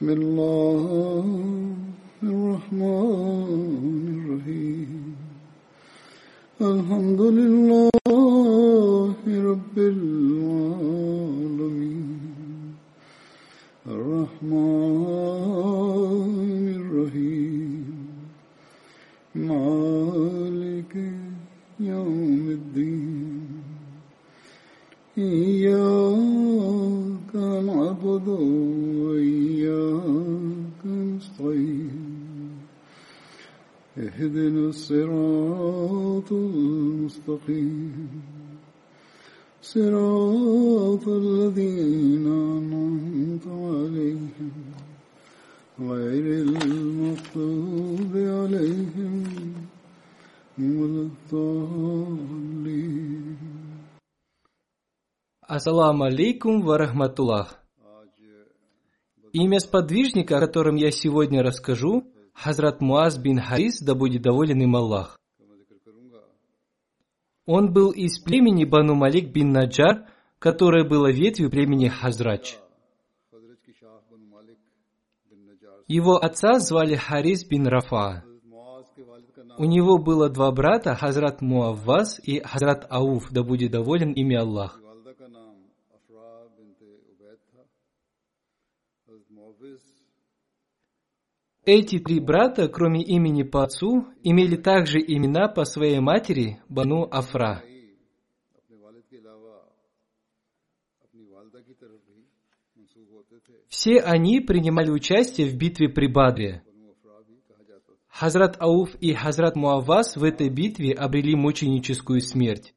بسم الله. Ассаламу алейкум ва рахматуллах. Имя сподвижника, о котором я сегодня расскажу, Хазрат Муаз бин Харис, да будет доволен им Аллах. Он был из племени Бану Малик бин Наджар, которое было ветвью племени Хазрач. Его отца звали Харис бин Рафа. У него было два брата, Хазрат Муавваз и Хазрат Ауф, да будет доволен ими Аллах. Эти три брата, кроме имени по отцу, имели также имена по своей матери Бану Афра. Все они принимали участие в битве при Бадре. Хазрат Ауф и Хазрат Муавас в этой битве обрели мученическую смерть.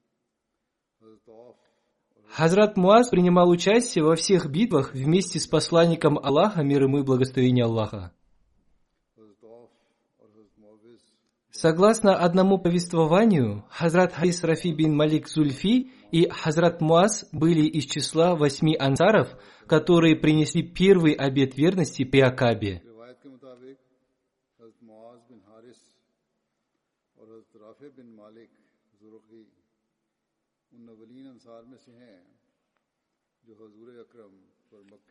Хазрат Муаз принимал участие во всех битвах вместе с посланником Аллаха, мир ему и благословение Аллаха. Согласно одному повествованию, Хазрат Хадис Рафи бин Малик Зульфи и Хазрат Муаз были из числа восьми ансаров, которые принесли первый обет верности при Акабе.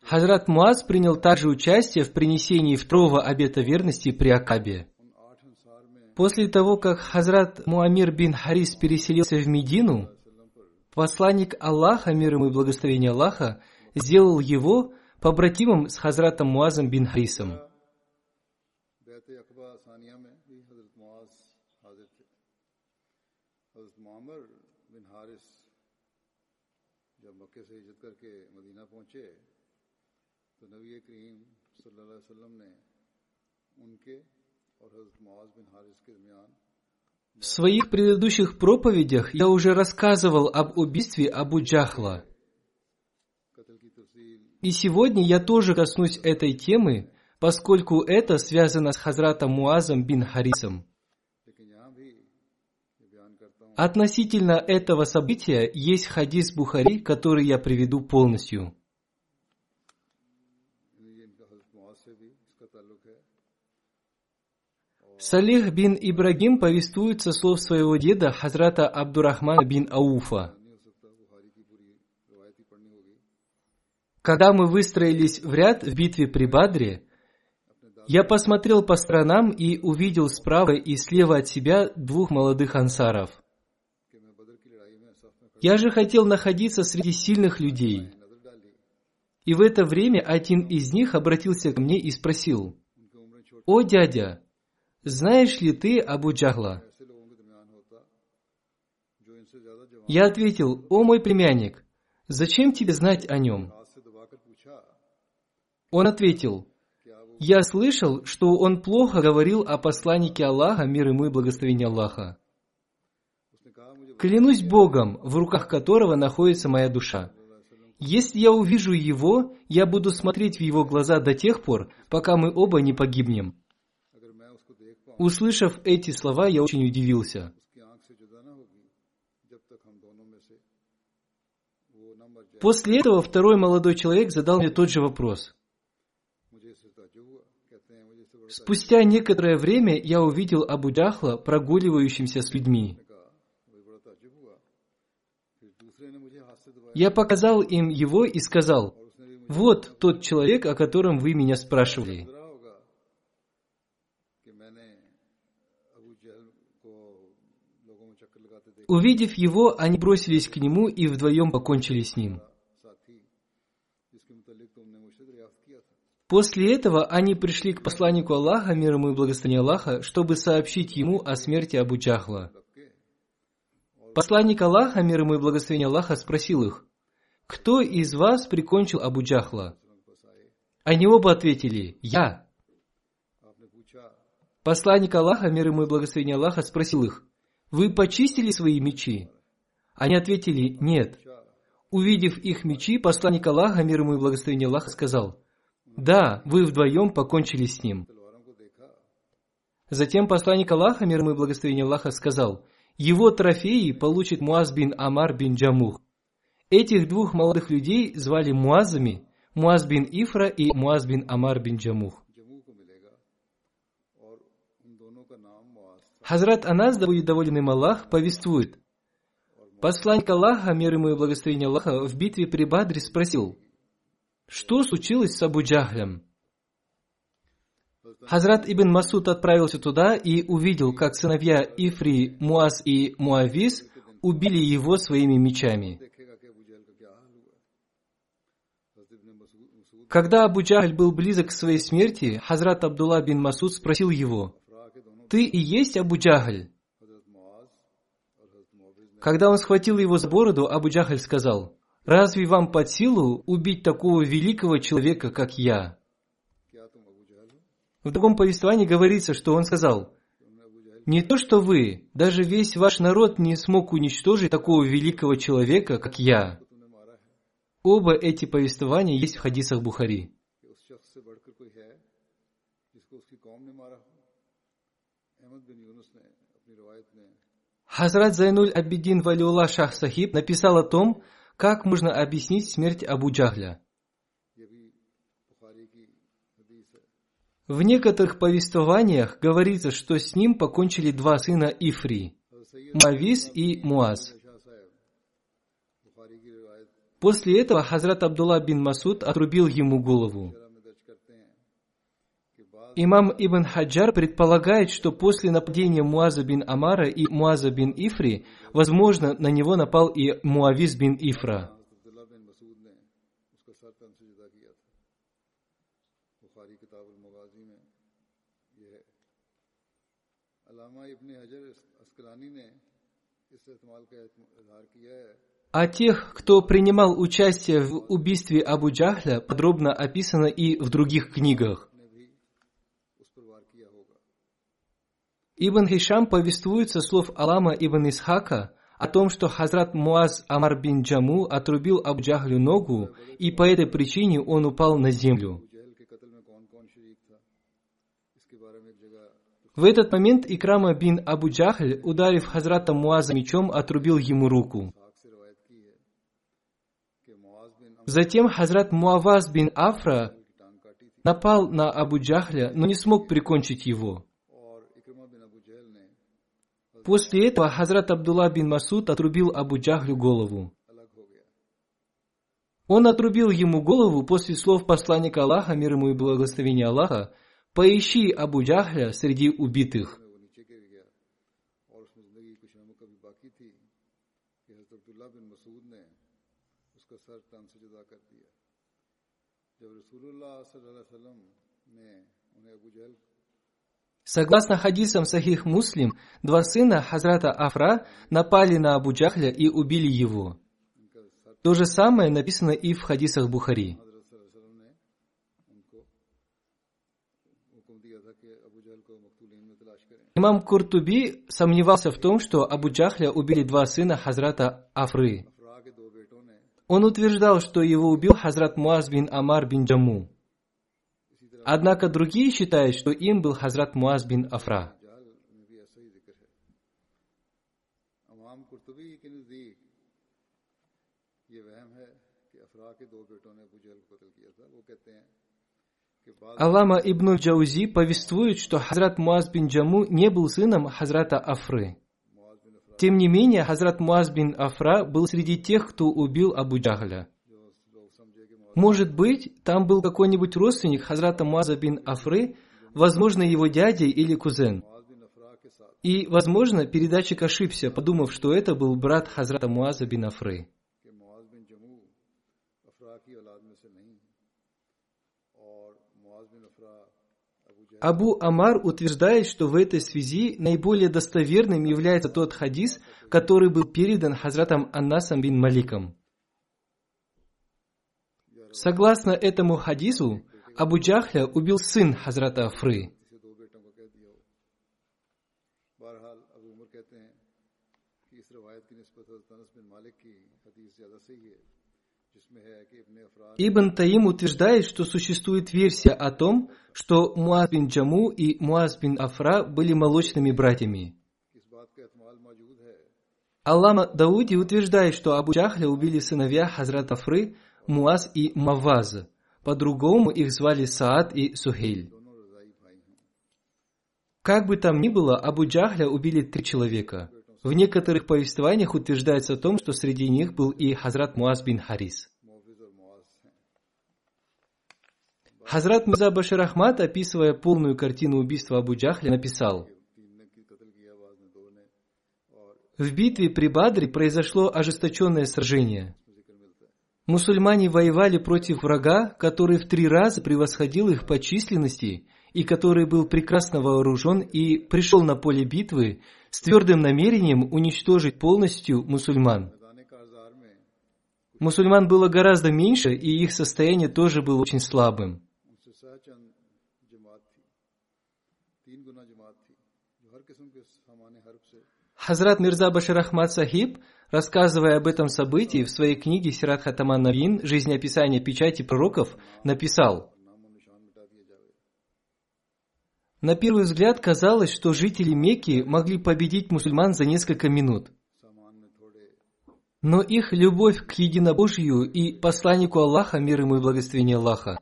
Хазрат Муаз принял также участие в принесении второго обета верности при Акабе. После того, как Хазрат Муамир бин Харис переселился в Медину, посланник Аллаха, мир ему и благословение Аллаха, сделал его побратимом с Хазратом Муазом бин Харисом. В своих предыдущих проповедях я уже рассказывал об убийстве Абу Джахла. И сегодня я тоже коснусь этой темы, поскольку это связано с Хазратом Муазом бин Харисом. Относительно этого события есть хадис Бухари, который я приведу полностью. Салих бин Ибрагим повествует со слов своего деда Хазрата Абдурахмана бин Ауфа. Когда мы выстроились в ряд в битве при Бадре, я посмотрел по сторонам и увидел справа и слева от себя двух молодых ансаров – я же хотел находиться среди сильных людей. И в это время один из них обратился ко мне и спросил, «О, дядя, знаешь ли ты Абу Джагла?" Я ответил, «О, мой племянник, зачем тебе знать о нем?» Он ответил, «Я слышал, что он плохо говорил о посланнике Аллаха, мир ему и благословение Аллаха. Клянусь Богом, в руках которого находится моя душа. Если я увижу его, я буду смотреть в его глаза до тех пор, пока мы оба не погибнем. Услышав эти слова, я очень удивился. После этого второй молодой человек задал мне тот же вопрос. Спустя некоторое время я увидел Абу Дахла прогуливающимся с людьми. Я показал им его и сказал, «Вот тот человек, о котором вы меня спрашивали». Увидев его, они бросились к нему и вдвоем покончили с ним. После этого они пришли к посланнику Аллаха, мир ему и благословение Аллаха, чтобы сообщить ему о смерти Абу Джахла. Посланник Аллаха, мир ему и благословение Аллаха, спросил их, «Кто из вас прикончил Абу Джахла?» Они оба ответили, «Я». Посланник Аллаха, мир ему и благословение Аллаха, спросил их, «Вы почистили свои мечи?» Они ответили, «Нет». Увидев их мечи, посланник Аллаха, мир ему и благословение Аллаха, сказал, «Да, вы вдвоем покончили с ним». Затем посланник Аллаха, мир ему и благословение Аллаха, сказал, его трофеи получит Муаз бин Амар бин Джамух. Этих двух молодых людей звали Муазами, Муаз бин Ифра и Муаз бин Амар бин Джамух. Хазрат Анас, да будет доволен им Аллах, повествует. Посланник Аллаха, мир ему и благословение Аллаха, в битве при Бадре спросил, «Что случилось с Абу Джахлем?» Хазрат Ибн Масуд отправился туда и увидел, как сыновья Ифри, Муаз и Муавис убили его своими мечами. Когда Абу Джахаль был близок к своей смерти, Хазрат Абдулла бин Масуд спросил его, «Ты и есть Абу Джахаль?» Когда он схватил его за бороду, Абу Джахаль сказал, «Разве вам под силу убить такого великого человека, как я?» В другом повествовании говорится, что он сказал, «Не то, что вы, даже весь ваш народ не смог уничтожить такого великого человека, как я». Оба эти повествования есть в хадисах Бухари. Хазрат Зайнуль Абидин Валиулла Шах Сахиб написал о том, как можно объяснить смерть Абу Джахля. В некоторых повествованиях говорится, что с ним покончили два сына Ифри, Мавис и Муаз. После этого Хазрат Абдулла бин Масуд отрубил ему голову. Имам Ибн Хаджар предполагает, что после нападения Муаза бин Амара и Муаза бин Ифри, возможно, на него напал и Муавиз бин Ифра. О тех, кто принимал участие в убийстве Абу Джахля, подробно описано и в других книгах. Ибн Хишам повествует со слов Алама ибн Исхака о том, что Хазрат Муаз Амар бин Джаму отрубил Абу Джахлю ногу, и по этой причине он упал на землю. В этот момент Икрама бин Абу Джахль, ударив Хазрата Муаза мечом, отрубил ему руку. Затем Хазрат Муаваз бин Афра напал на Абу Джахля, но не смог прикончить его. После этого Хазрат Абдулла бин Масуд отрубил Абу Джахлю голову. Он отрубил ему голову после слов посланника Аллаха, мир ему и благословения Аллаха, Поищи Абу Джахля среди убитых. Согласно хадисам Сахих Муслим, два сына Хазрата Афра напали на Абу Джахля и убили его. То же самое написано и в хадисах Бухари. Имам Куртуби сомневался в том, что Абу Джахля убили два сына Хазрата Афры. Он утверждал, что его убил Хазрат Муаз бин Амар бин Джаму. Однако другие считают, что им был Хазрат Муаз бин Афра. یہ Алама ибн Джаузи повествует, что Хазрат Муаз бин Джаму не был сыном Хазрата Афры. Тем не менее, Хазрат Муаз бин Афра был среди тех, кто убил Абу Джахля. Может быть, там был какой-нибудь родственник Хазрата Муаза бин Афры, возможно, его дядя или кузен. И, возможно, передатчик ошибся, подумав, что это был брат Хазрата Муаза бин Афры. Абу Амар утверждает, что в этой связи наиболее достоверным является тот хадис, который был передан Хазратом Аннасом бин Маликом. Согласно этому хадису, Абу Джахля убил сын Хазрата Афры. Ибн Таим утверждает, что существует версия о том, что Муаз бин Джаму и Муаз бин Афра были молочными братьями. Аллама Дауди утверждает, что Абу Джахля убили сыновья Хазрат Афры, Муаз и Маваз. По-другому их звали Саад и Сухейль. Как бы там ни было, Абу Джахля убили три человека. В некоторых повествованиях утверждается о том, что среди них был и Хазрат Муаз бин Харис. Хазрат Миза Башир Ахмад, описывая полную картину убийства Абу Джахля, написал, «В битве при Бадре произошло ожесточенное сражение. Мусульмане воевали против врага, который в три раза превосходил их по численности и который был прекрасно вооружен и пришел на поле битвы с твердым намерением уничтожить полностью мусульман. Мусульман было гораздо меньше, и их состояние тоже было очень слабым. Хазрат Мирза Башир Ахмад Сахиб, рассказывая об этом событии в своей книге «Сират Хатаман Навин. Жизнеописание печати пророков», написал На первый взгляд казалось, что жители Мекки могли победить мусульман за несколько минут. Но их любовь к единобожию и посланнику Аллаха, мир ему и благословение Аллаха,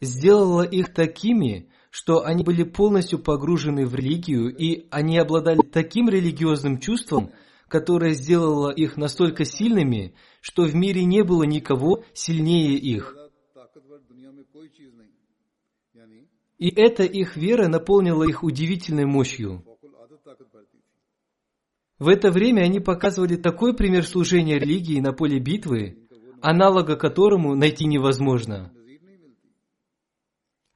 сделала их такими, что они были полностью погружены в религию, и они обладали таким религиозным чувством, которое сделало их настолько сильными, что в мире не было никого сильнее их. И эта их вера наполнила их удивительной мощью. В это время они показывали такой пример служения религии на поле битвы, аналога которому найти невозможно –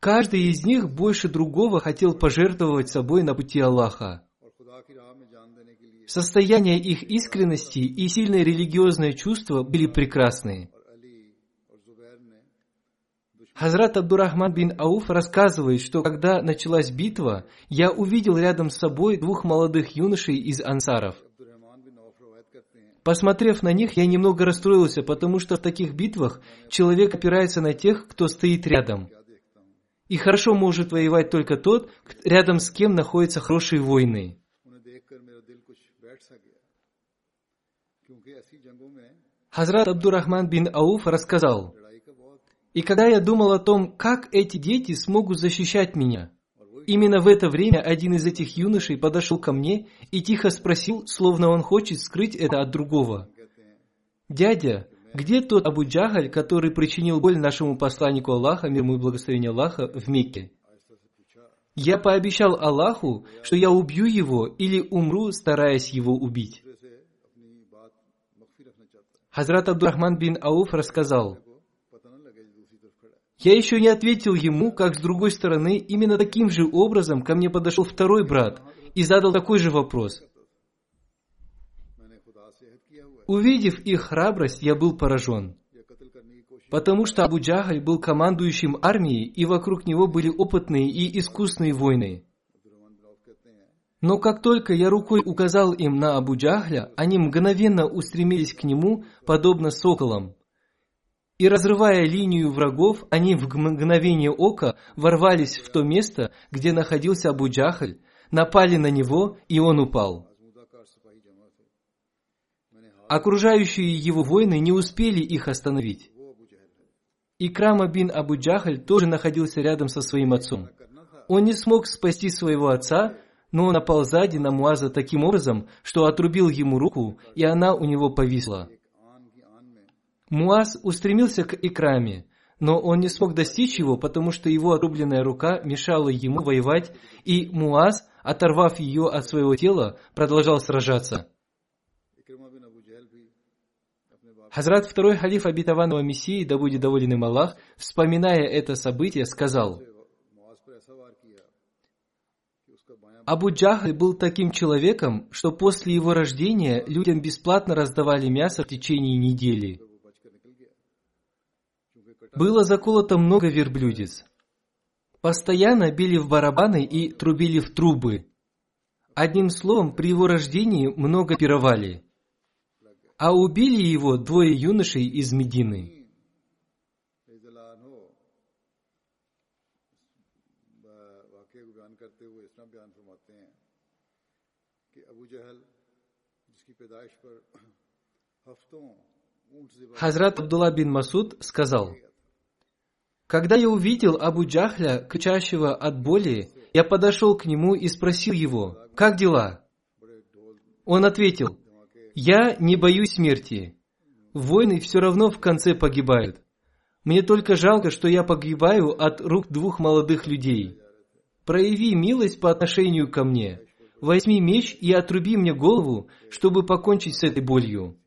Каждый из них больше другого хотел пожертвовать собой на пути Аллаха. Состояние их искренности и сильное религиозное чувство были прекрасны. Хазрат Абдурахман бин Ауф рассказывает, что когда началась битва, я увидел рядом с собой двух молодых юношей из ансаров. Посмотрев на них, я немного расстроился, потому что в таких битвах человек опирается на тех, кто стоит рядом – и хорошо может воевать только тот, рядом с кем находятся хорошие войны. Хазрат Абдурахман бин Ауф рассказал, «И когда я думал о том, как эти дети смогут защищать меня, именно в это время один из этих юношей подошел ко мне и тихо спросил, словно он хочет скрыть это от другого, «Дядя, где тот Абу Джагаль, который причинил боль нашему посланнику Аллаха, мир ему и благословение Аллаха, в Мекке? Я пообещал Аллаху, что я убью его или умру, стараясь его убить. Хазрат Абдурахман бин Ауф рассказал, «Я еще не ответил ему, как с другой стороны, именно таким же образом ко мне подошел второй брат и задал такой же вопрос – Увидев их храбрость, я был поражен. Потому что Абу Джахаль был командующим армией, и вокруг него были опытные и искусные воины. Но как только я рукой указал им на Абу Джахля, они мгновенно устремились к нему, подобно соколам. И разрывая линию врагов, они в мгновение ока ворвались в то место, где находился Абу Джахаль, напали на него, и он упал. Окружающие его воины не успели их остановить. Икрама бин Абу Джахаль тоже находился рядом со своим отцом. Он не смог спасти своего отца, но он напал сзади на Муаза таким образом, что отрубил ему руку, и она у него повисла. Муаз устремился к Икраме, но он не смог достичь его, потому что его отрубленная рука мешала ему воевать, и Муаз, оторвав ее от своего тела, продолжал сражаться. Хазрат второй халиф обетованного Мессии, да будет доволен им Аллах, вспоминая это событие, сказал, Абу Джахль был таким человеком, что после его рождения людям бесплатно раздавали мясо в течение недели. Было заколото много верблюдец. Постоянно били в барабаны и трубили в трубы. Одним словом, при его рождении много пировали – а убили его двое юношей из Медины. Хазрат Абдулла бин Масуд сказал, «Когда я увидел Абу Джахля, кричащего от боли, я подошел к нему и спросил его, «Как дела?» Он ответил, я не боюсь смерти. Войны все равно в конце погибают. Мне только жалко, что я погибаю от рук двух молодых людей. Прояви милость по отношению ко мне. Возьми меч и отруби мне голову, чтобы покончить с этой болью.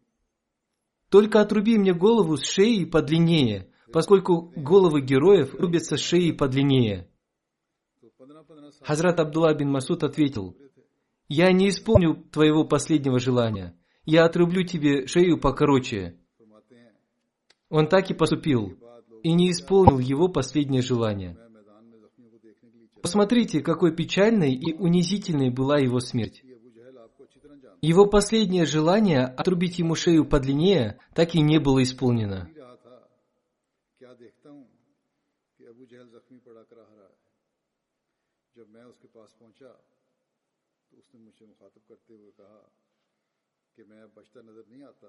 Только отруби мне голову с шеи подлиннее, поскольку головы героев рубятся с шеи подлиннее. Хазрат Абдулла бин Масуд ответил, «Я не исполню твоего последнего желания я отрублю тебе шею покороче. Он так и поступил, и не исполнил его последнее желание. Посмотрите, какой печальной и унизительной была его смерть. Его последнее желание отрубить ему шею подлиннее так и не было исполнено. جب میں اس کے پاس پہنچا تو کہ میں بچتا نظر نہیں آتا،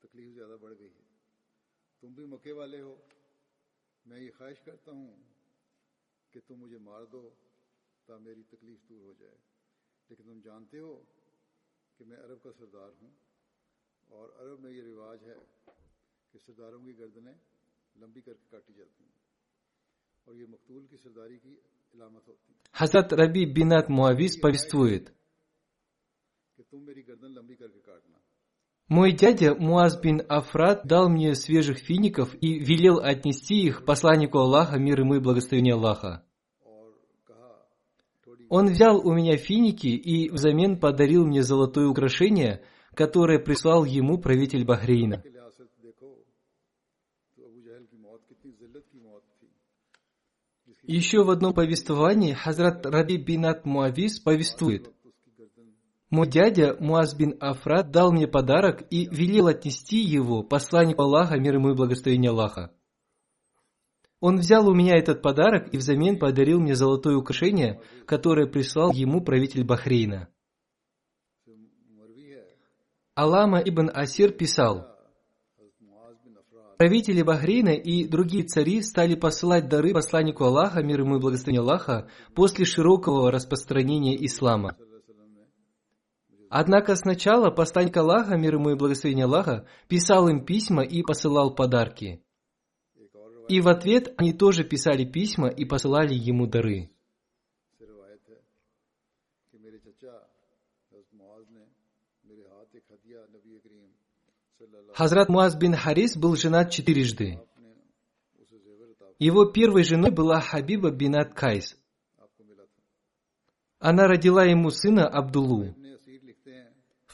تکلیف زیادہ بڑھ گئی ہے۔ تم بھی مکے والے ہو، میں یہ خواہش کرتا ہوں کہ تم مجھے مار دو تا میری تکلیف دور ہو جائے۔ لیکن تم جانتے ہو کہ میں عرب کا سردار ہوں اور عرب میں یہ رواج ہے کہ سرداروں کی گردنیں لمبی کر کے کاٹی جاتی ہیں اور یہ مقتول کی سرداری کی علامت ہوتی ہے۔ حضرت ربی بنت معاویز پوستویت Мой дядя Муаз бин Афрат дал мне свежих фиников и велел отнести их посланнику Аллаха, мир ему и благословение Аллаха. Он взял у меня финики и взамен подарил мне золотое украшение, которое прислал ему правитель Бахрейна. Еще в одном повествовании Хазрат Раби Бинат Муавис повествует – мой дядя Муаз бин Афрат дал мне подарок и велел отнести его посланнику Аллаха, мир ему и благословение Аллаха. Он взял у меня этот подарок и взамен подарил мне золотое украшение, которое прислал ему правитель Бахрейна. Алама ибн Асир писал, Правители Бахрейна и другие цари стали посылать дары посланнику Аллаха, мир ему и благословение Аллаха, после широкого распространения ислама – Однако сначала посланник Аллаха, мир ему и благословение Аллаха, писал им письма и посылал подарки. И в ответ они тоже писали письма и посылали ему дары. Хазрат Муаз бин Харис был женат четырежды. Его первой женой была Хабиба бинат Кайс. Она родила ему сына Абдулу.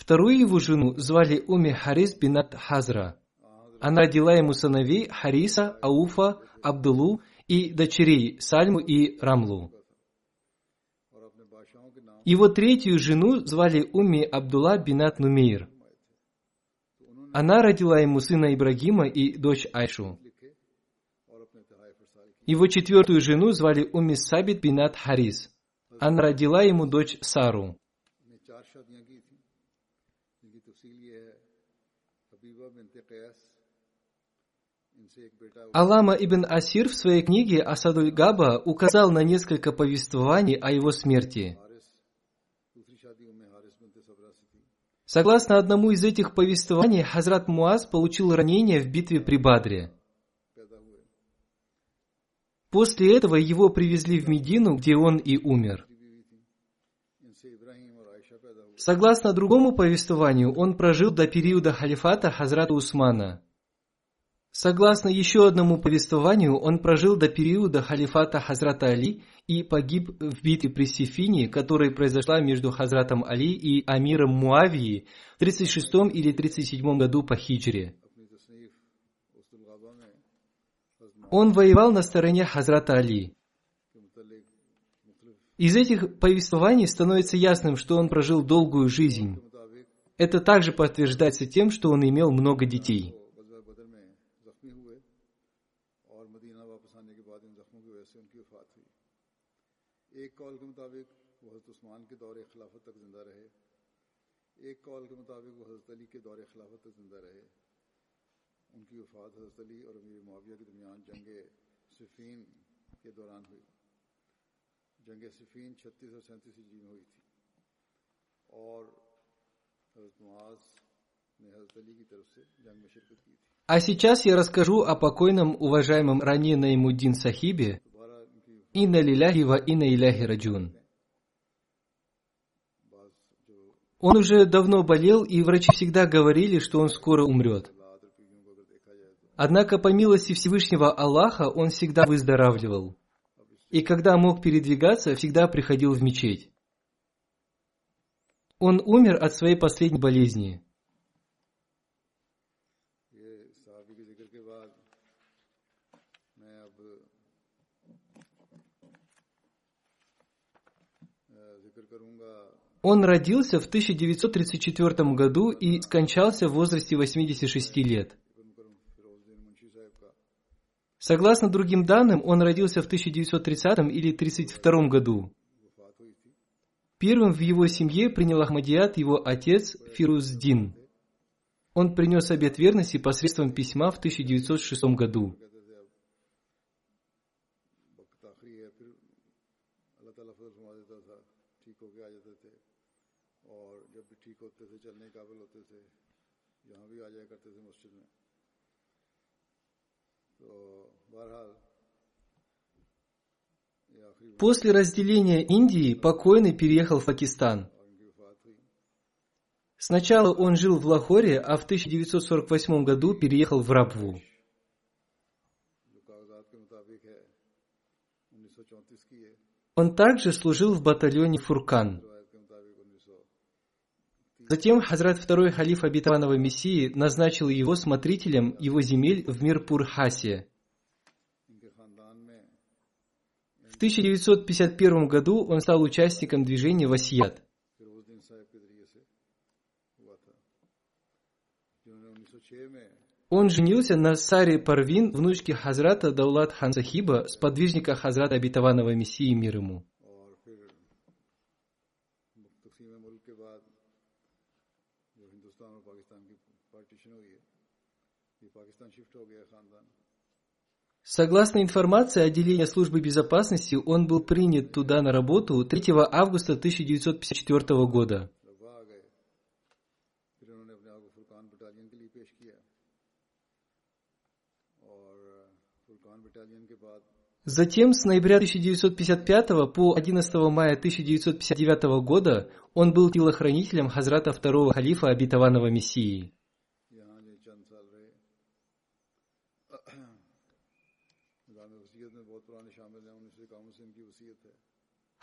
Вторую его жену звали Уми Харис бинат Хазра. Она родила ему сыновей Хариса, Ауфа, Абдулу и дочерей Сальму и Рамлу. Его третью жену звали Уми Абдулла бинат Нумейр. Она родила ему сына Ибрагима и дочь Айшу. Его четвертую жену звали Уми Сабит бинат Харис. Она родила ему дочь Сару. Алама ибн Асир в своей книге Асадуль Габа указал на несколько повествований о его смерти. Согласно одному из этих повествований, Хазрат Муаз получил ранение в битве при Бадре. После этого его привезли в Медину, где он и умер. Согласно другому повествованию, он прожил до периода халифата Хазрата Усмана. Согласно еще одному повествованию, он прожил до периода халифата Хазрата Али и погиб в битве при Сифине, которая произошла между Хазратом Али и Амиром Муавии в 36 или 37 году по хиджре. Он воевал на стороне Хазрата Али. Из этих повествований становится ясным, что он прожил долгую жизнь. Это также подтверждается тем, что он имел много детей. जंग सिफीन के दौरान हुई जंग सिफीन छत्तीस और सैंतीस ईस्वी में हुई थी और हजरत मुआज ने हजरत अली की तरफ से जंग में शिरकत की थी А сейчас я расскажу о покойном уважаемом Рани Наимуддин Сахибе दोबारा इनकी Инна лиляхи ва инна иляхи раджун. बाज जो Он уже давно болел, и врачи всегда говорили, что он скоро умрет. हालात और पीढ़ियों को अगर देखा जाए तो Однако по милости Всевышнего Аллаха он всегда выздоравливал. и когда мог передвигаться, всегда приходил в мечеть. Он умер от своей последней болезни. Он родился в 1934 году и скончался в возрасте 86 лет. Согласно другим данным, он родился в 1930 или 1932 году. Первым в его семье принял Ахмадият его отец Фируздин. Он принес обет верности посредством письма в 1906 году. تو После разделения Индии покойный переехал в Пакистан. Сначала он жил в Лахоре, а в 1948 году переехал в Рабву. Он также служил в батальоне Фуркан. Затем Хазрат II Халиф Обетованного Мессии назначил его смотрителем его земель в Мирпур-Хасе – В 1951 году он стал участником движения «Васият». Он женился на Саре Парвин, внучке Хазрата Даулат Хан Сахиба, сподвижника Хазрата Обетованного Мессии мир ему. پاکستان شفٹ Согласно информации отделения службы безопасности, он был принят туда на работу 3 августа 1954 года. Затем с ноября 1955 по 11 мая 1959 года он был телохранителем Хазрата второго халифа обетованного Мессии.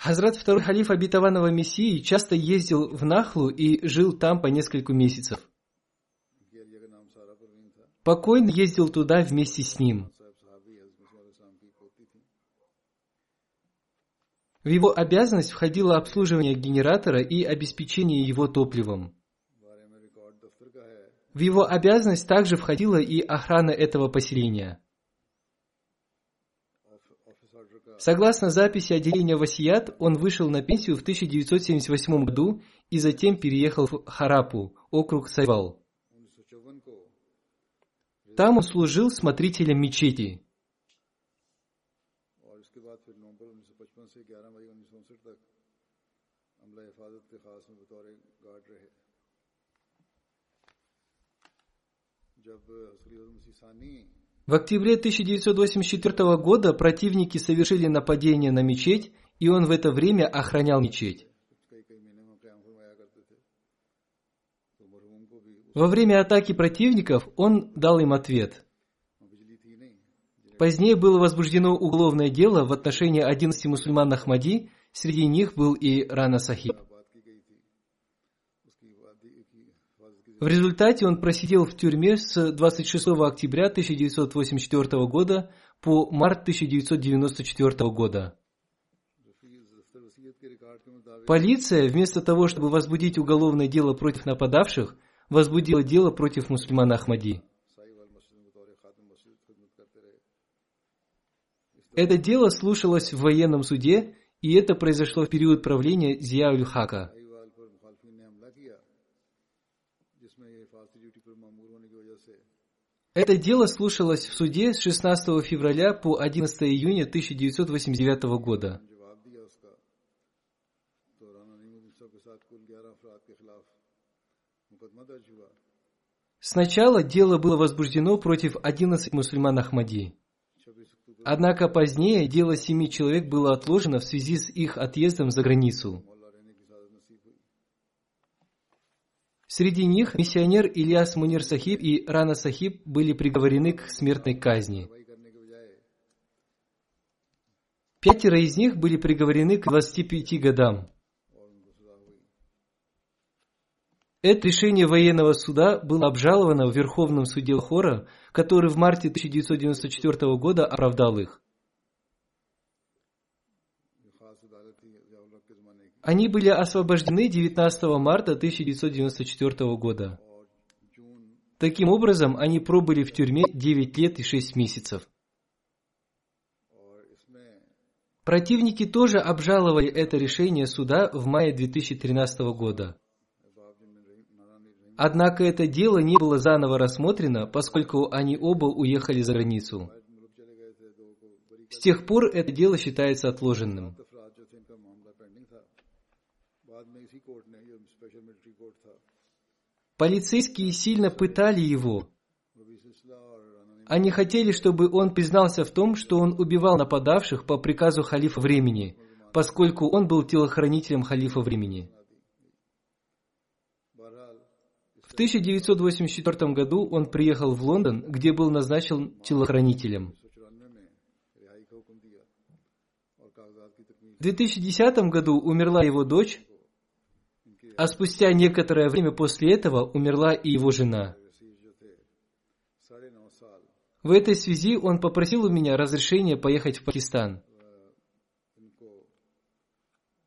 Хазрат второй халиф обетованного Мессии часто ездил в Нахлу и жил там по несколько месяцев. Покойный ездил туда вместе с ним. В его обязанность входило обслуживание генератора и обеспечение его топливом. В его обязанность также входила и охрана этого поселения. Согласно записи отделения Васият, он вышел на пенсию в 1978 году и затем переехал в Харапу, округ Сайвал. Там он служил смотрителем мечети. جب в октябре 1984 года противники совершили нападение на мечеть, и он в это время охранял мечеть. Во время атаки противников он дал им ответ. Позднее было возбуждено уголовное дело в отношении 11 мусульман Ахмади, среди них был и Рана Сахиб. В результате он просидел в тюрьме с 26 октября 1984 года по март 1994 года. Полиция, вместо того, чтобы возбудить уголовное дело против нападавших, возбудила дело против мусульмана Ахмади. Это дело слушалось в военном суде, и это произошло в период правления Зияуль Хака. Это дело слушалось в суде с 16 февраля по 11 июня 1989 года. Сначала дело было возбуждено против 11 мусульман Ахмади. Однако позднее дело семи человек было отложено в связи с их отъездом за границу. Среди них миссионер Ильяс Мунир Сахиб и Рана Сахиб были приговорены к смертной казни. Пятеро из них были приговорены к 25 годам. Это решение военного суда было обжаловано в Верховном суде Хора, который в марте 1994 года оправдал их. Они были освобождены 19 марта 1994 года. Таким образом, они пробыли в тюрьме 9 лет и 6 месяцев. Противники тоже обжаловали это решение суда в мае 2013 года. Однако это дело не было заново рассмотрено, поскольку они оба уехали за границу. С тех пор это дело считается отложенным. Полицейские сильно пытали его. Они хотели, чтобы он признался в том, что он убивал нападавших по приказу халифа времени, поскольку он был телохранителем халифа времени. В 1984 году он приехал в Лондон, где был назначен телохранителем. В 2010 году умерла его дочь, а спустя некоторое время после этого умерла и его жена. В этой связи он попросил у меня разрешения поехать в Пакистан.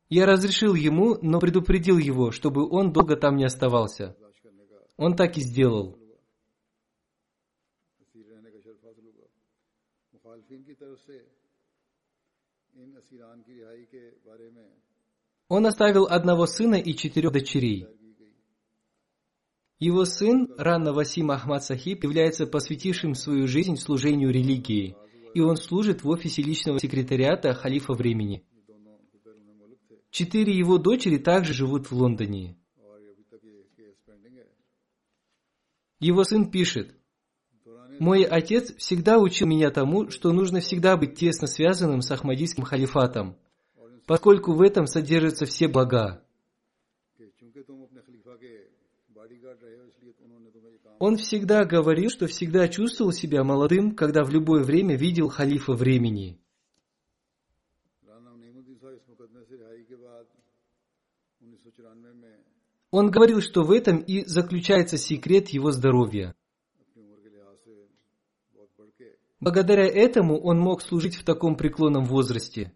Я разрешил ему, но предупредил его, чтобы он долго там не оставался. Он так и сделал. ان اسیران он оставил одного сына и четырех дочерей. Его сын, Ранна Васим Ахмад Сахиб, является посвятившим свою жизнь служению религии, и он служит в офисе личного секретариата халифа времени. Четыре его дочери также живут в Лондоне. Его сын пишет, «Мой отец всегда учил меня тому, что нужно всегда быть тесно связанным с Ахмадийским халифатом поскольку в этом содержатся все блага. Он всегда говорил, что всегда чувствовал себя молодым, когда в любое время видел халифа времени. Он говорил, что в этом и заключается секрет его здоровья. Благодаря этому он мог служить в таком преклонном возрасте.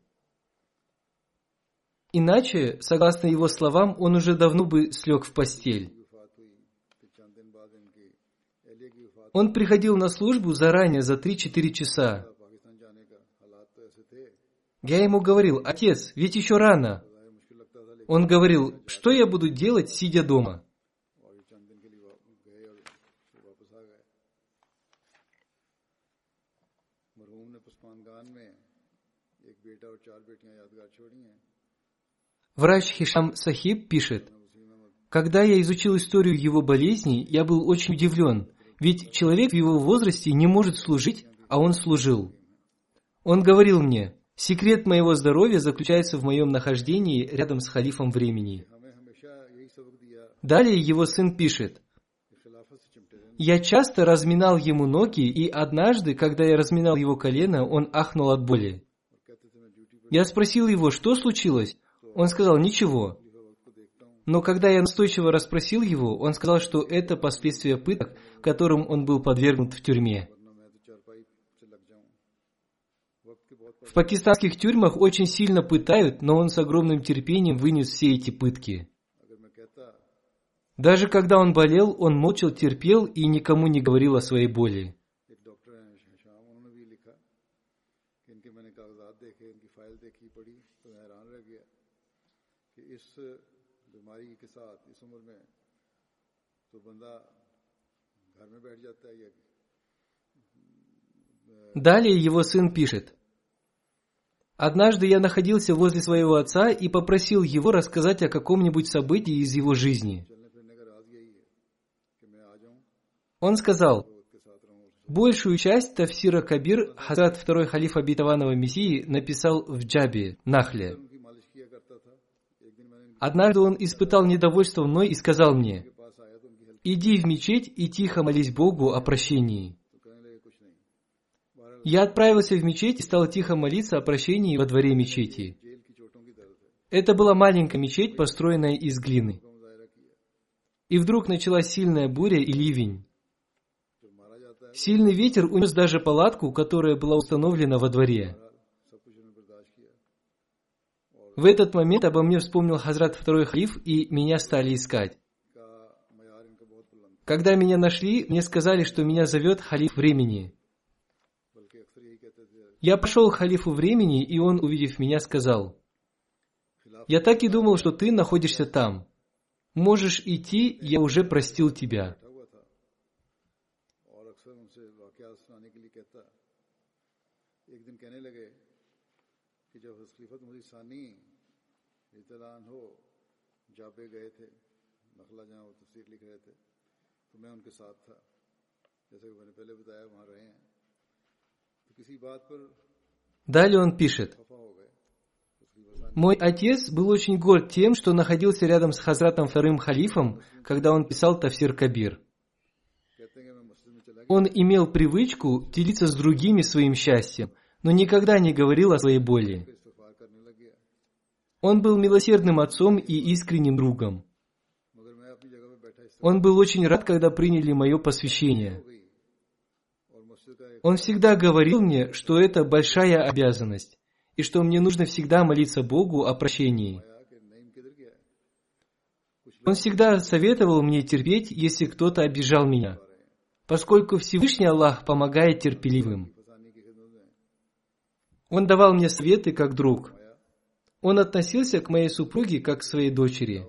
Иначе, согласно его словам, он уже давно бы слег в постель. Он приходил на службу заранее, за 3-4 часа. Я ему говорил, «Отец, ведь еще рано». Он говорил, «Что я буду делать, сидя дома?» Врач Хишам Сахиб пишет, «Когда я изучил историю его болезни, я был очень удивлен, ведь человек в его возрасте не может служить, а он служил. Он говорил мне, секрет моего здоровья заключается в моем нахождении рядом с халифом времени. Далее его сын пишет, я часто разминал ему ноги, и однажды, когда я разминал его колено, он ахнул от боли. Я спросил его, что случилось, он сказал «ничего». Но когда я настойчиво расспросил его, он сказал, что это последствия пыток, которым он был подвергнут в тюрьме. В пакистанских тюрьмах очень сильно пытают, но он с огромным терпением вынес все эти пытки. Даже когда он болел, он молча терпел и никому не говорил о своей боли. Далее его сын пишет. «Однажды я находился возле своего отца и попросил его рассказать о каком-нибудь событии из его жизни. Он сказал, Большую часть Тафсира Кабир Хазрат второй халиф обетованного Мессии написал в Джабе, Нахле. Однажды он испытал недовольство мной и сказал мне, иди в мечеть и тихо молись Богу о прощении. Я отправился в мечеть и стал тихо молиться о прощении во дворе мечети. Это была маленькая мечеть, построенная из глины. И вдруг началась сильная буря и ливень. Сильный ветер унес даже палатку, которая была установлена во дворе. В этот момент обо мне вспомнил Хазрат второй халиф, и меня стали искать. Когда меня нашли, мне сказали, что меня зовет халиф времени. Я пошел к халифу времени, и он, увидев меня, сказал, «Я так и думал, что ты находишься там. Можешь идти, я уже простил тебя». جابے گئے Далее он пишет. Мой отец был очень горд тем, что находился рядом с Хазратом Вторым Халифом, когда он писал Тафсир Кабир. Он имел привычку делиться с другими своим счастьем, но никогда не говорил о своей боли. Он был милосердным отцом и искренним другом. Он был очень рад, когда приняли мое посвящение. Он всегда говорил мне, что это большая обязанность, и что мне нужно всегда молиться Богу о прощении. Он всегда советовал мне терпеть, если кто-то обижал меня, поскольку Всевышний Аллах помогает терпеливым. Он давал мне советы как друг. Он относился к моей супруге как к своей дочери.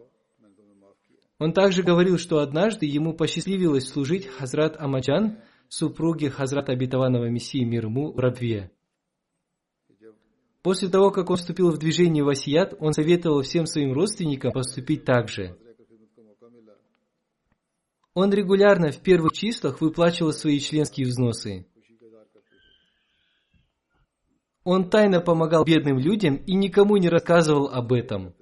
Он также говорил, что однажды ему посчастливилось служить Хазрат Амаджан, супруге Хазрат Обетованного Мессии мир ему, Рабве. После того, как он вступил в движение Васият, он советовал всем своим родственникам поступить так же. Он регулярно в первых числах выплачивал свои членские взносы. Он тайно помогал бедным людям и никому не рассказывал об этом.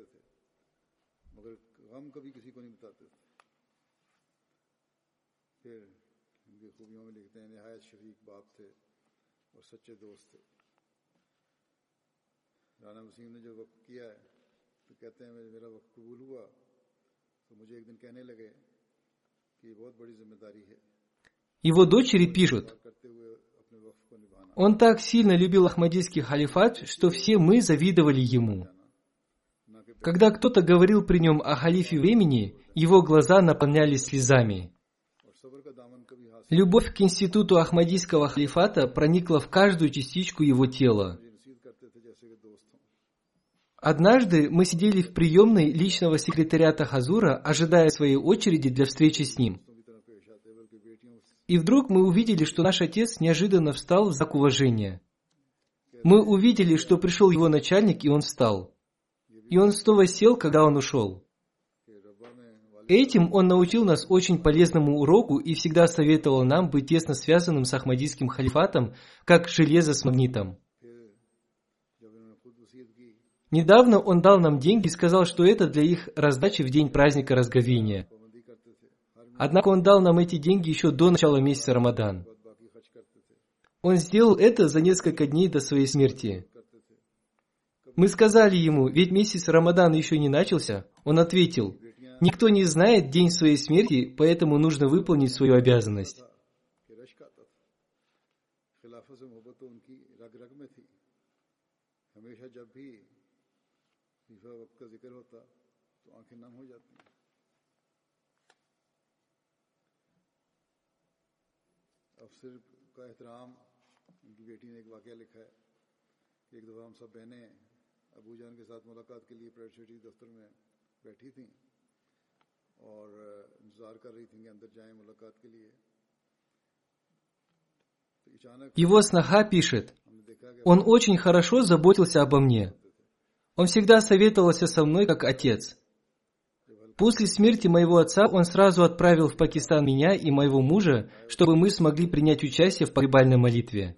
Его дочери пишут, он так сильно любил Ахмадийский халифат, что все мы завидовали ему. Когда кто-то говорил при нем о халифе времени, его глаза наполнялись слезами. Любовь к институту Ахмадийского халифата проникла в каждую частичку его тела. Однажды мы сидели в приемной личного секретариата Хазура, ожидая своей очереди для встречи с ним. И вдруг мы увидели, что наш отец неожиданно встал в знак уважения. Мы увидели, что пришел его начальник, и он встал. И он снова сел, когда он ушел. Этим он научил нас очень полезному уроку и всегда советовал нам быть тесно связанным с Ахмадийским халифатом, как железо с магнитом. Недавно он дал нам деньги и сказал, что это для их раздачи в день праздника разговения. Однако он дал нам эти деньги еще до начала месяца Рамадан. Он сделал это за несколько дней до своей смерти. Мы сказали ему, ведь месяц Рамадан еще не начался. Он ответил, никто не знает день своей смерти, поэтому нужно выполнить свою обязанность. कि रश्क आता था खिलाफत से मोहब्बत तो उनकी रग रग में थी हमेशा जब भी खलीफा वक्त का जिक्र होता तो आंखें नम हो जाती अफसर का एहतराम उनकी बेटी ने एक वाक़ लिखा है कि एक दफ़ा हम सब बहनें अबू जान के साथ मुलाकात के लिए प्राइवेट सिटी दफ्तर में बैठी थीं его сноха пишет, «Он очень хорошо заботился обо мне. Он всегда советовался со мной как отец. После смерти моего отца он сразу отправил в Пакистан меня и моего мужа, чтобы мы смогли принять участие в погребальной молитве.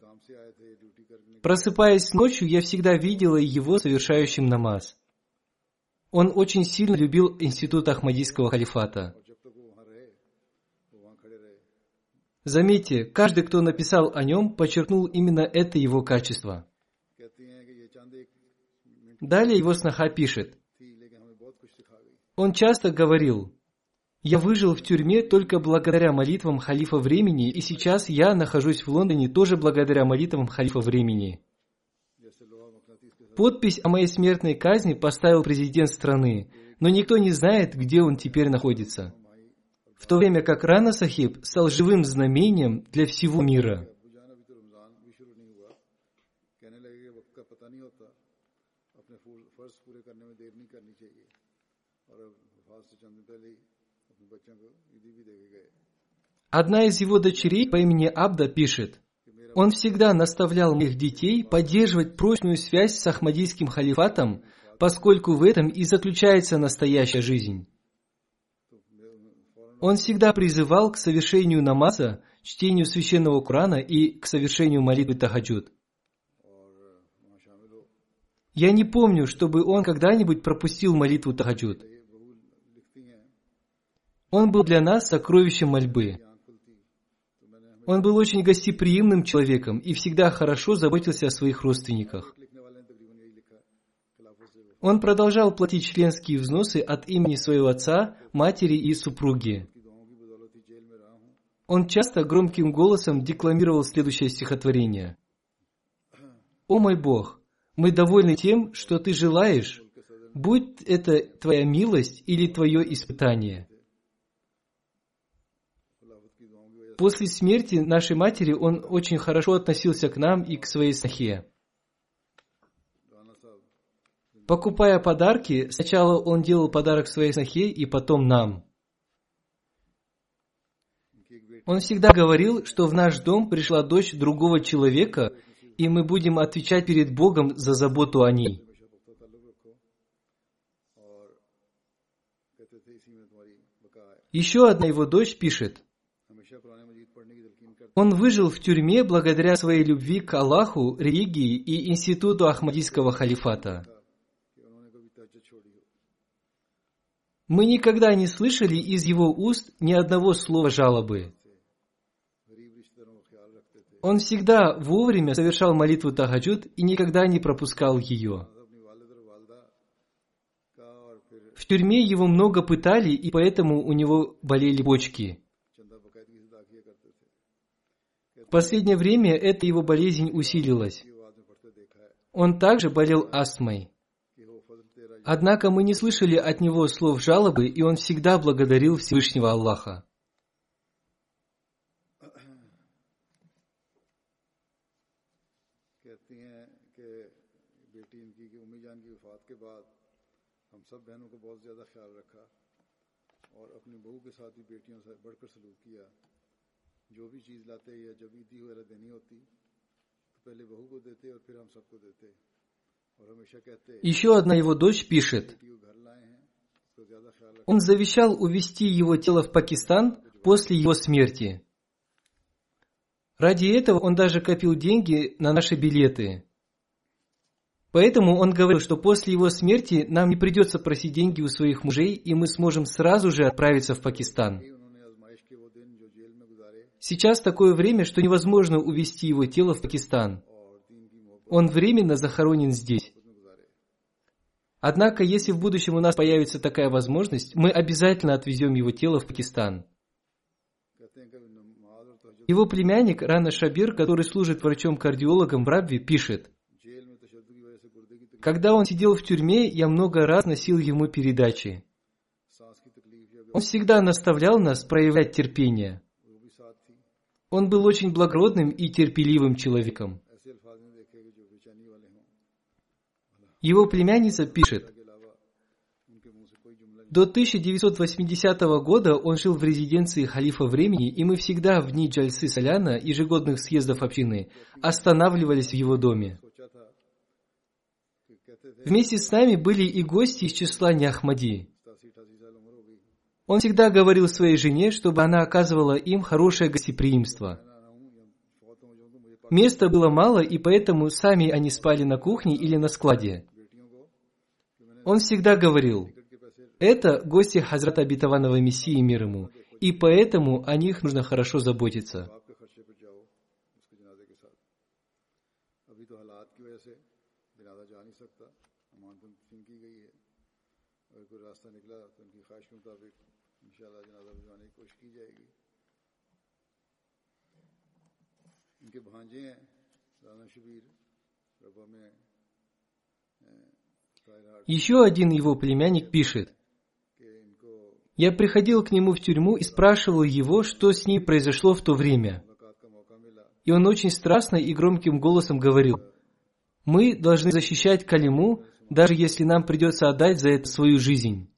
Просыпаясь ночью, я всегда видела его совершающим намаз. Он очень сильно любил институт Ахмадийского халифата. Заметьте, каждый, кто написал о нем, подчеркнул именно это его качество. Далее его сноха пишет. Он часто говорил, «Я выжил в тюрьме только благодаря молитвам халифа времени, и сейчас я нахожусь в Лондоне тоже благодаря молитвам халифа времени». Подпись о моей смертной казни поставил президент страны, но никто не знает, где он теперь находится. В то время как Рана Сахиб стал живым знамением для всего мира. Одна из его дочерей по имени Абда пишет – он всегда наставлял моих детей поддерживать прочную связь с Ахмадийским халифатом, поскольку в этом и заключается настоящая жизнь. Он всегда призывал к совершению намаза, чтению священного Корана и к совершению молитвы Тахаджуд. Я не помню, чтобы он когда-нибудь пропустил молитву Тахаджуд. Он был для нас сокровищем мольбы. Он был очень гостеприимным человеком и всегда хорошо заботился о своих родственниках. Он продолжал платить членские взносы от имени своего отца, матери и супруги. Он часто громким голосом декламировал следующее стихотворение. «О мой Бог, мы довольны тем, что Ты желаешь, будь это Твоя милость или Твое испытание». после смерти нашей матери он очень хорошо относился к нам и к своей сахе. Покупая подарки, сначала он делал подарок своей сахе и потом нам. Он всегда говорил, что в наш дом пришла дочь другого человека, и мы будем отвечать перед Богом за заботу о ней. Еще одна его дочь пишет – он выжил в тюрьме благодаря своей любви к Аллаху, религии и институту Ахмадийского халифата. Мы никогда не слышали из его уст ни одного слова жалобы. Он всегда вовремя совершал молитву Тахаджуд и никогда не пропускал ее. В тюрьме его много пытали, и поэтому у него болели бочки. последнее время эта его болезнь усилилась. Он также болел астмой. Однако мы не слышали от него слов жалобы, и он всегда благодарил Всевышнего Аллаха. जो भी चीज़ लाते या जब ईदी वगैरह देनी होती तो पहले बहू को देते और फिर हम सबको देते और हमेशा कहते Еще одна его дочь пишет, बेटी को घर लाए हैं तो ज़्यादा ख्याल रख он завещал увезти его тело в Пакистан после его смерти. Ради этого он даже копил деньги на наши билеты. Поэтому он говорил, что после его смерти нам не придется просить деньги у своих мужей, и мы сможем сразу же отправиться в Пакистан. Сейчас такое время, что невозможно увезти его тело в Пакистан. Он временно захоронен здесь. Однако, если в будущем у нас появится такая возможность, мы обязательно отвезем его тело в Пакистан. Его племянник Рана Шабир, который служит врачом-кардиологом в Рабве, пишет, «Когда он сидел в тюрьме, я много раз носил ему передачи. Он всегда наставлял нас проявлять терпение. Он был очень благородным и терпеливым человеком. Его племянница пишет, до 1980 года он жил в резиденции халифа времени, и мы всегда в дни Джальсы Соляна, ежегодных съездов общины, останавливались в его доме. Вместе с нами были и гости из числа Няхмади. Он всегда говорил своей жене, чтобы она оказывала им хорошее гостеприимство. मैं ना हूँ या फौत हो जाऊँ तो मुझे पास Места было мало, и поэтому сами они спали на кухне или на складе. बेटियों को कि मैंने Он всегда говорил, टिकट के पैसे это гости Хазрата Обетованного Мессии мир ему, и поэтому о них нужно хорошо заботиться. बाप के खर्चे पर जाओ उसके जनाजे के साथ अभी तो हालात की वजह से जनाजा जा नहीं सकता अमान तंफीम की गई है अगर कोई रास्ता निकला तो उनकी ख्वाहिश के मुताबिक еще один его племянник пишет, «Я приходил к нему в тюрьму и спрашивал его, что с ней произошло в то время. И он очень страстно и громким голосом говорил, «Мы должны защищать Калиму, даже если нам придется отдать за это свою жизнь».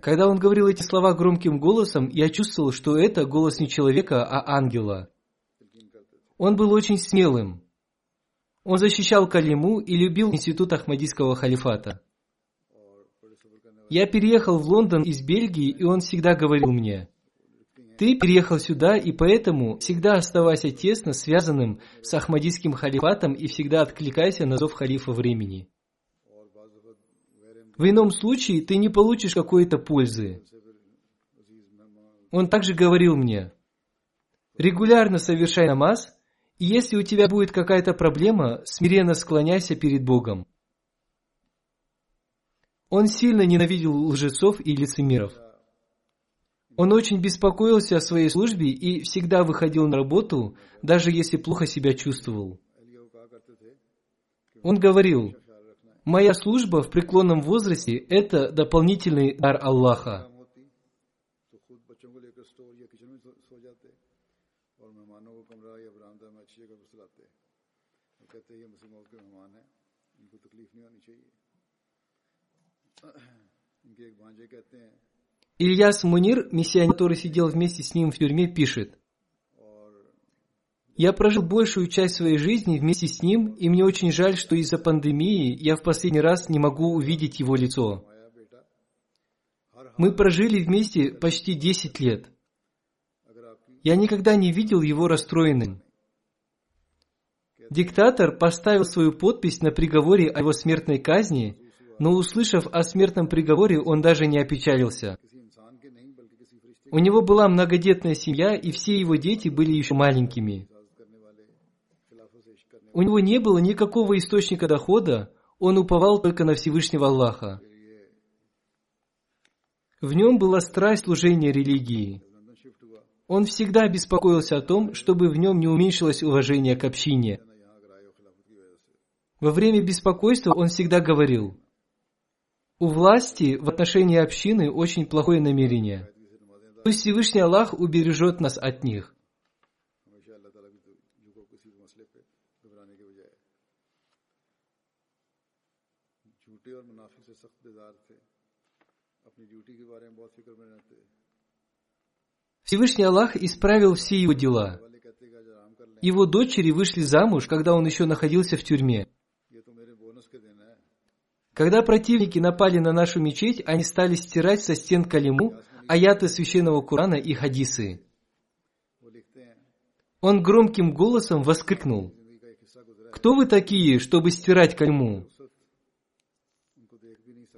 Когда он говорил эти слова громким голосом, я чувствовал, что это голос не человека, а ангела. Он был очень смелым. Он защищал Калиму и любил институт Ахмадийского халифата. Я переехал в Лондон из Бельгии, и он всегда говорил мне, «Ты переехал сюда, и поэтому всегда оставайся тесно связанным с Ахмадийским халифатом и всегда откликайся на зов халифа времени». В ином случае ты не получишь какой-то пользы. Он также говорил мне, регулярно совершай намаз, и если у тебя будет какая-то проблема, смиренно склоняйся перед Богом. Он сильно ненавидел лжецов и лицемеров. Он очень беспокоился о своей службе и всегда выходил на работу, даже если плохо себя чувствовал. Он говорил, Моя служба в преклонном возрасте – это дополнительный дар Аллаха. Ильяс Мунир, миссионер, который сидел вместе с ним в тюрьме, пишет – я прожил большую часть своей жизни вместе с ним, и мне очень жаль, что из-за пандемии я в последний раз не могу увидеть его лицо. Мы прожили вместе почти 10 лет. Я никогда не видел его расстроенным. Диктатор поставил свою подпись на приговоре о его смертной казни, но услышав о смертном приговоре, он даже не опечалился. У него была многодетная семья, и все его дети были еще маленькими. У него не было никакого источника дохода, он уповал только на Всевышнего Аллаха. В нем была страсть служения религии. Он всегда беспокоился о том, чтобы в нем не уменьшилось уважение к общине. Во время беспокойства он всегда говорил, «У власти в отношении общины очень плохое намерение. Пусть Всевышний Аллах убережет нас от них». Всевышний Аллах исправил все его дела. Его дочери вышли замуж, когда он еще находился в тюрьме. Когда противники напали на нашу мечеть, они стали стирать со стен калиму, аяты священного Курана и хадисы. Он громким голосом воскликнул. «Кто вы такие, чтобы стирать кальму?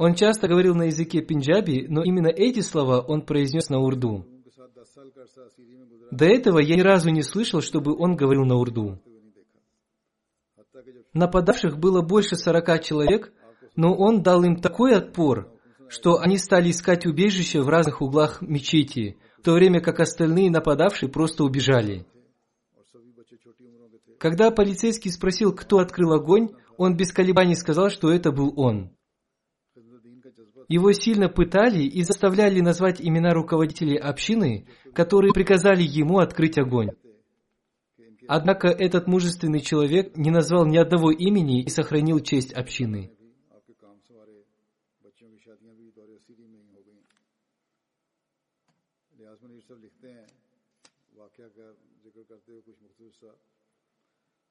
Он часто говорил на языке пинджаби, но именно эти слова он произнес на урду. До этого я ни разу не слышал, чтобы он говорил на урду. Нападавших было больше сорока человек, но он дал им такой отпор, что они стали искать убежище в разных углах мечети, в то время как остальные нападавшие просто убежали. Когда полицейский спросил, кто открыл огонь, он без колебаний сказал, что это был он. Его сильно пытали и заставляли назвать имена руководителей общины, которые приказали ему открыть огонь. Однако этот мужественный человек не назвал ни одного имени и сохранил честь общины.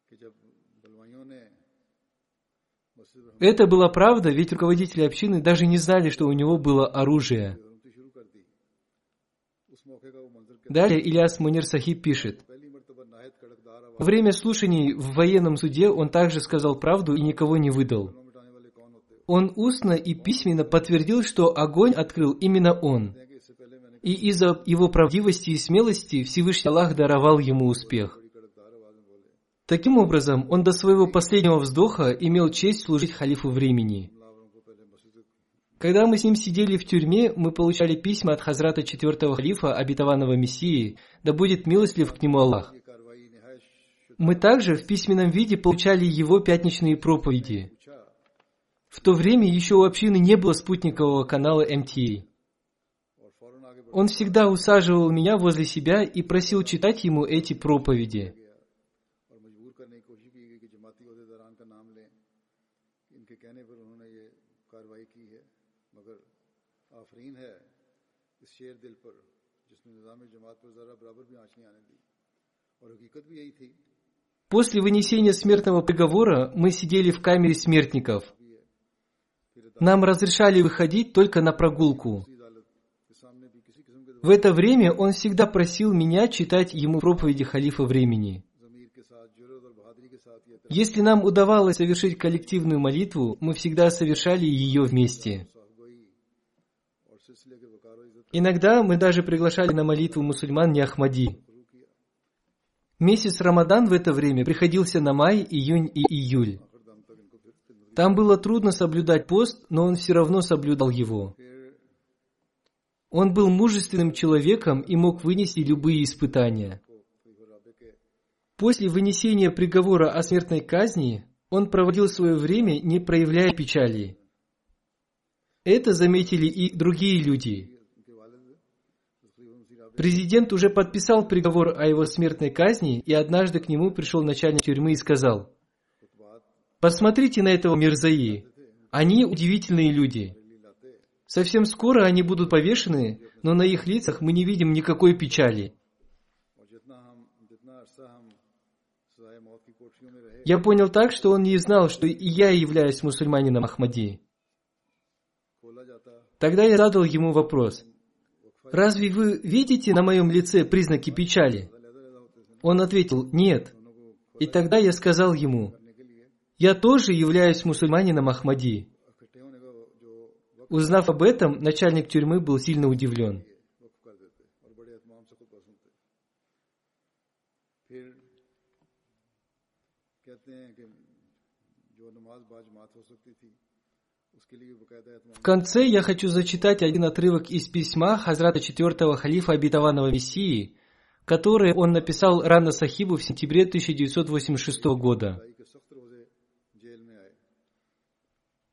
کہ это была правда, ведь руководители общины даже не знали, что у него было оружие. Далее Ильяс Мунир Сахиб пишет. Во время слушаний в военном суде он также сказал правду и никого не выдал. Он устно и письменно подтвердил, что огонь открыл именно он. И из-за его правдивости и смелости Всевышний Аллах даровал ему успех. Таким образом, он до своего последнего вздоха имел честь служить халифу времени. Когда мы с ним сидели в тюрьме, мы получали письма от Хазрата четвертого халифа, обетованного Мессии, да будет милостлив к нему Аллах. Мы также в письменном виде получали его пятничные проповеди. В то время еще у общины не было спутникового канала МТА. Он всегда усаживал меня возле себя и просил читать ему эти проповеди. आफरीन है इस शेर दिल पर जिसने निज़ाम जमात पर ज़रा बराबर भी आँच नहीं आने दी और हकीकत भी यही थी После вынесения смертного приговора мы сидели в камере смертников. Нам разрешали выходить только на прогулку. इस अदालत के सामने भी किसी किस्म के В это время он всегда просил меня читать ему проповеди халифа времени. ज़मीर के साथ जुरत और बहादुरी के साथ ये Если нам удавалось совершить коллективную молитву, мы всегда совершали ее вместе. Иногда мы даже приглашали на молитву мусульман не Ахмади. Месяц Рамадан в это время приходился на май, июнь и июль. Там было трудно соблюдать пост, но он все равно соблюдал его. Он был мужественным человеком и мог вынести любые испытания. После вынесения приговора о смертной казни он проводил свое время, не проявляя печали. Это заметили и другие люди. Президент уже подписал приговор о его смертной казни, и однажды к нему пришел начальник тюрьмы и сказал, «Посмотрите на этого Мирзаи. Они удивительные люди. Совсем скоро они будут повешены, но на их лицах мы не видим никакой печали». Я понял так, что он не знал, что и я являюсь мусульманином Ахмади. Тогда я задал ему вопрос – «Разве вы видите на моем лице признаки печали?» लहदा होते थे Он ответил «Нет». दोनों को И тогда я сказал ему करने के लिए «Я тоже являюсь мусульманином Ахмади». इकट्ठे होने का जो वक्त Узнав об этом, начальник тюрьмы был сильно удивлен. वक्फ कर देते और बड़े एहतमाम से खुतबा सुनते फिर कहते हैं कि जो नमाज बाजमात हो सकती थी в конце я хочу зачитать один отрывок из письма Хазрата четвертого халифа обетованного Мессии, которое он написал Рана Сахибу в сентябре 1986 года.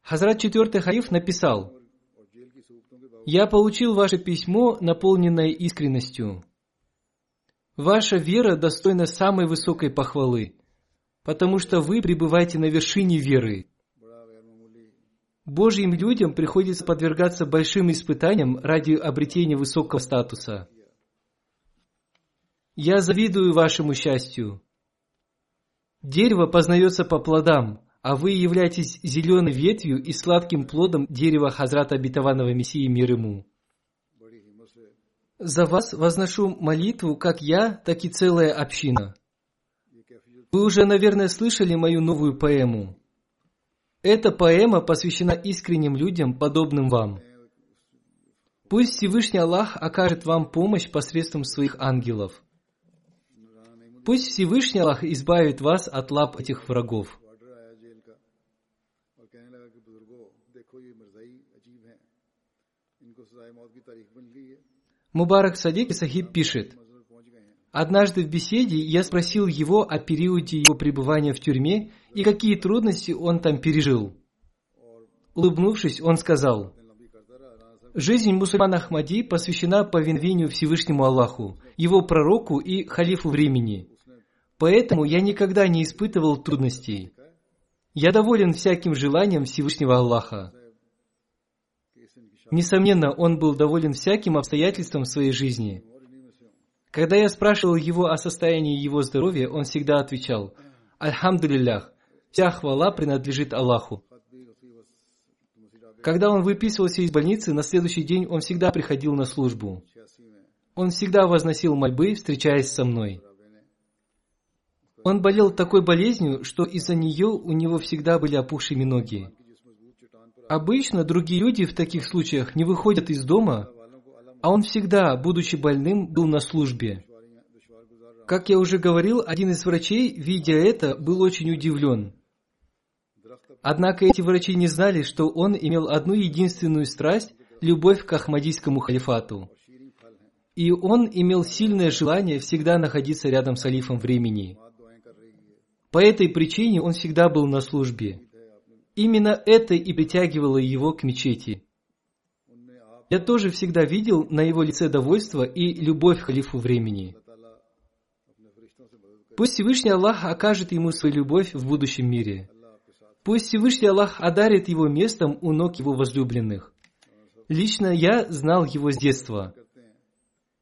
Хазрат четвертый халиф написал, «Я получил ваше письмо, наполненное искренностью. Ваша вера достойна самой высокой похвалы, потому что вы пребываете на вершине веры, Божьим людям приходится подвергаться большим испытаниям ради обретения высокого статуса. Я завидую вашему счастью. Дерево познается по плодам, а вы являетесь зеленой ветвью и сладким плодом дерева Хазрата Обетованного Мессии мир ему. За вас возношу молитву как я, так и целая община. Вы уже, наверное, слышали мою новую поэму. Эта поэма посвящена искренним людям, подобным вам. Пусть Всевышний Аллах окажет вам помощь посредством своих ангелов. Пусть Всевышний Аллах избавит вас от лап этих врагов. Мубарак Садик Сахиб пишет, Однажды в беседе я спросил его о периоде его пребывания в тюрьме и какие трудности он там пережил. Улыбнувшись, он сказал, «Жизнь мусульмана Ахмади посвящена повиновению Всевышнему Аллаху, его пророку и халифу времени. Поэтому я никогда не испытывал трудностей. Я доволен всяким желанием Всевышнего Аллаха». Несомненно, он был доволен всяким обстоятельством в своей жизни – когда я спрашивал его о состоянии его здоровья, он всегда отвечал «Альхамдулиллях, вся хвала принадлежит Аллаху». Когда он выписывался из больницы, на следующий день он всегда приходил на службу. Он всегда возносил мольбы, встречаясь со мной. Он болел такой болезнью, что из-за нее у него всегда были опухшими ноги. Обычно другие люди в таких случаях не выходят из дома, а он всегда, будучи больным, был на службе. Как я уже говорил, один из врачей, видя это, был очень удивлен. Однако эти врачи не знали, что он имел одну единственную страсть – любовь к Ахмадийскому халифату. И он имел сильное желание всегда находиться рядом с халифом времени. По этой причине он всегда был на службе. Именно это и притягивало его к мечети – я тоже всегда видел на его лице довольство и любовь к халифу времени. Пусть Всевышний Аллах окажет ему свою любовь в будущем мире. Пусть Всевышний Аллах одарит его местом у ног его возлюбленных. Лично я знал его с детства.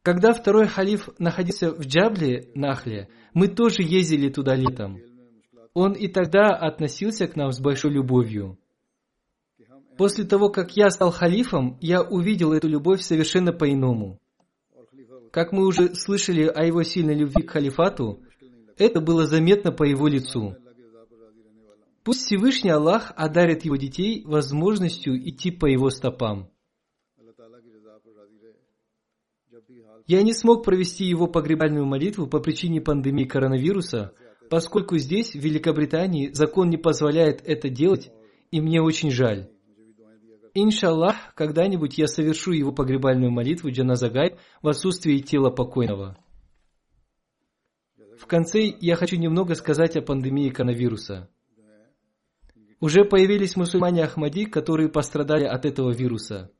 Когда второй халиф находился в Джабле, Нахле, мы тоже ездили туда летом. Он и тогда относился к нам с большой любовью. После того, как я стал халифом, я увидел эту любовь совершенно по-иному. Как мы уже слышали о его сильной любви к халифату, это было заметно по его лицу. Пусть Всевышний Аллах одарит его детей возможностью идти по его стопам. Я не смог провести его погребальную молитву по причине пандемии коронавируса, поскольку здесь, в Великобритании, закон не позволяет это делать, и мне очень жаль иншаллах, когда-нибудь я совершу его погребальную молитву Джаназагайб в отсутствии тела покойного. В конце я хочу немного сказать о пандемии коронавируса. Уже появились мусульмане Ахмади, которые пострадали от этого вируса.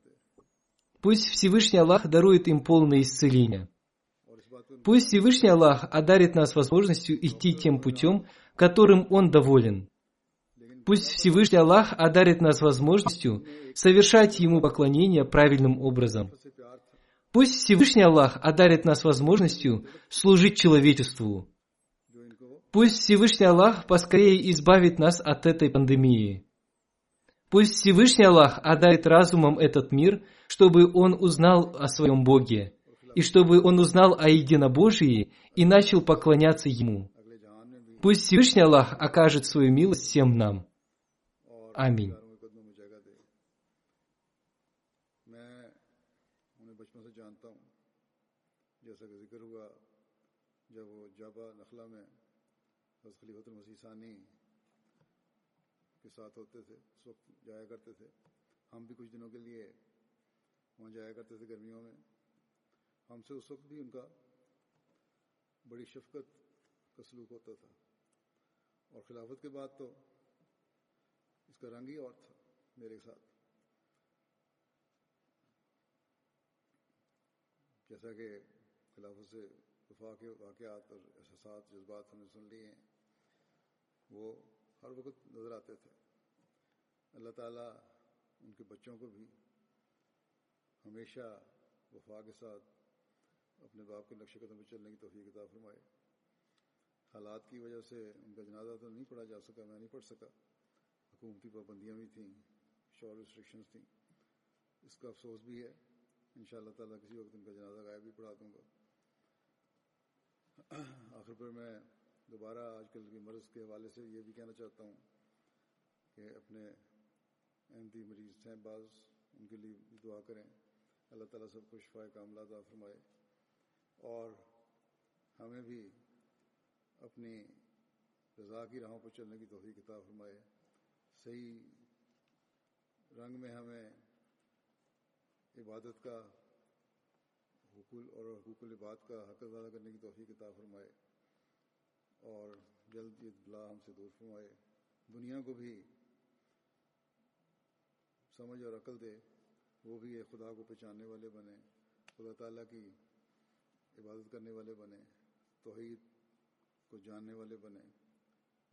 Пусть Всевышний Аллах дарует им полное исцеление. Пусть Всевышний Аллах одарит нас возможностью идти тем путем, которым Он доволен. Пусть Всевышний Аллах одарит нас возможностью совершать Ему поклонение правильным образом. Пусть Всевышний Аллах одарит нас возможностью служить человечеству. Пусть Всевышний Аллах поскорее избавит нас от этой пандемии. Пусть Всевышний Аллах одарит разумом этот мир, чтобы он узнал о своем Боге, и чтобы он узнал о единобожии и начал поклоняться Ему. Пусть Всевышний Аллах окажет свою милость всем нам. آمین۔ میں انہیں بچپن سے جانتا ہوں۔ جیسا کہ ذکر ہوا، جب وہ جابا نخلا میں حضرت خلیفۃ المسیح ثانی کے ساتھ ہوتے تھے، اس وقت جایا کرتے تھے۔ ہم بھی کچھ دنوں کے لیے وہاں جایا کرتے تھے گرمیوں میں۔ ہم سے اس وقت بھی ان کا بڑی شفقت کا سلوک ہوتا تھا۔ اور خلافت کے بعد تو اس کا رنگ ہی اور تھا میرے ساتھ۔ جیسا کہ خلافت سے وفا کے واقعات اور احساسات، جذبات ہم نے سن لیے ہیں، وہ ہر وقت نظر آتے تھے۔ اللہ تعالیٰ ان کے بچوں کو بھی ہمیشہ وفا کے ساتھ اپنے باپ کے نقش قدم پہ چلنے کی توفیق عطا فرمائے۔ حالات کی وجہ سے ان کا جنازہ تو نہیں پڑھا جا سکا، میں نہیں پڑھ سکا۔ حکومتی پابندیاں بھی تھیں، شور ریسٹرکشنس تھیں۔ اس کا افسوس بھی ہے۔ ان شاء اللہ تعالیٰ کسی وقت ان کا جنازہ غائب بھی پڑھا دوں گا۔ آخر پر میں دوبارہ آج کل کی مرض کے حوالے سے یہ بھی کہنا چاہتا ہوں کہ اپنے احمدی مریض ہیں بعض، ان کے لیے دعا کریں۔ اللہ تعالیٰ سب کو شفا کاملہ عطا فرمائے۔ اور ہمیں بھی اپنی رضا کی راہوں پر چلنے کی توفیق عطا فرمائے۔ صحیح رنگ میں ہمیں عبادت کا حقول اور حقوق العباد کا حق ادا کرنے کی توفیق عطا فرمائے اور جلد یہ بلا ہم سے دور فرمائے۔ دنیا کو بھی سمجھ اور عقل دے، وہ بھی خدا کو پہچاننے والے بنے، خدا تعالیٰ کی عبادت کرنے والے بنے، توحید کو جاننے والے بنے۔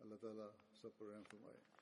اللہ تعالیٰ سب پر رحم فرمائے۔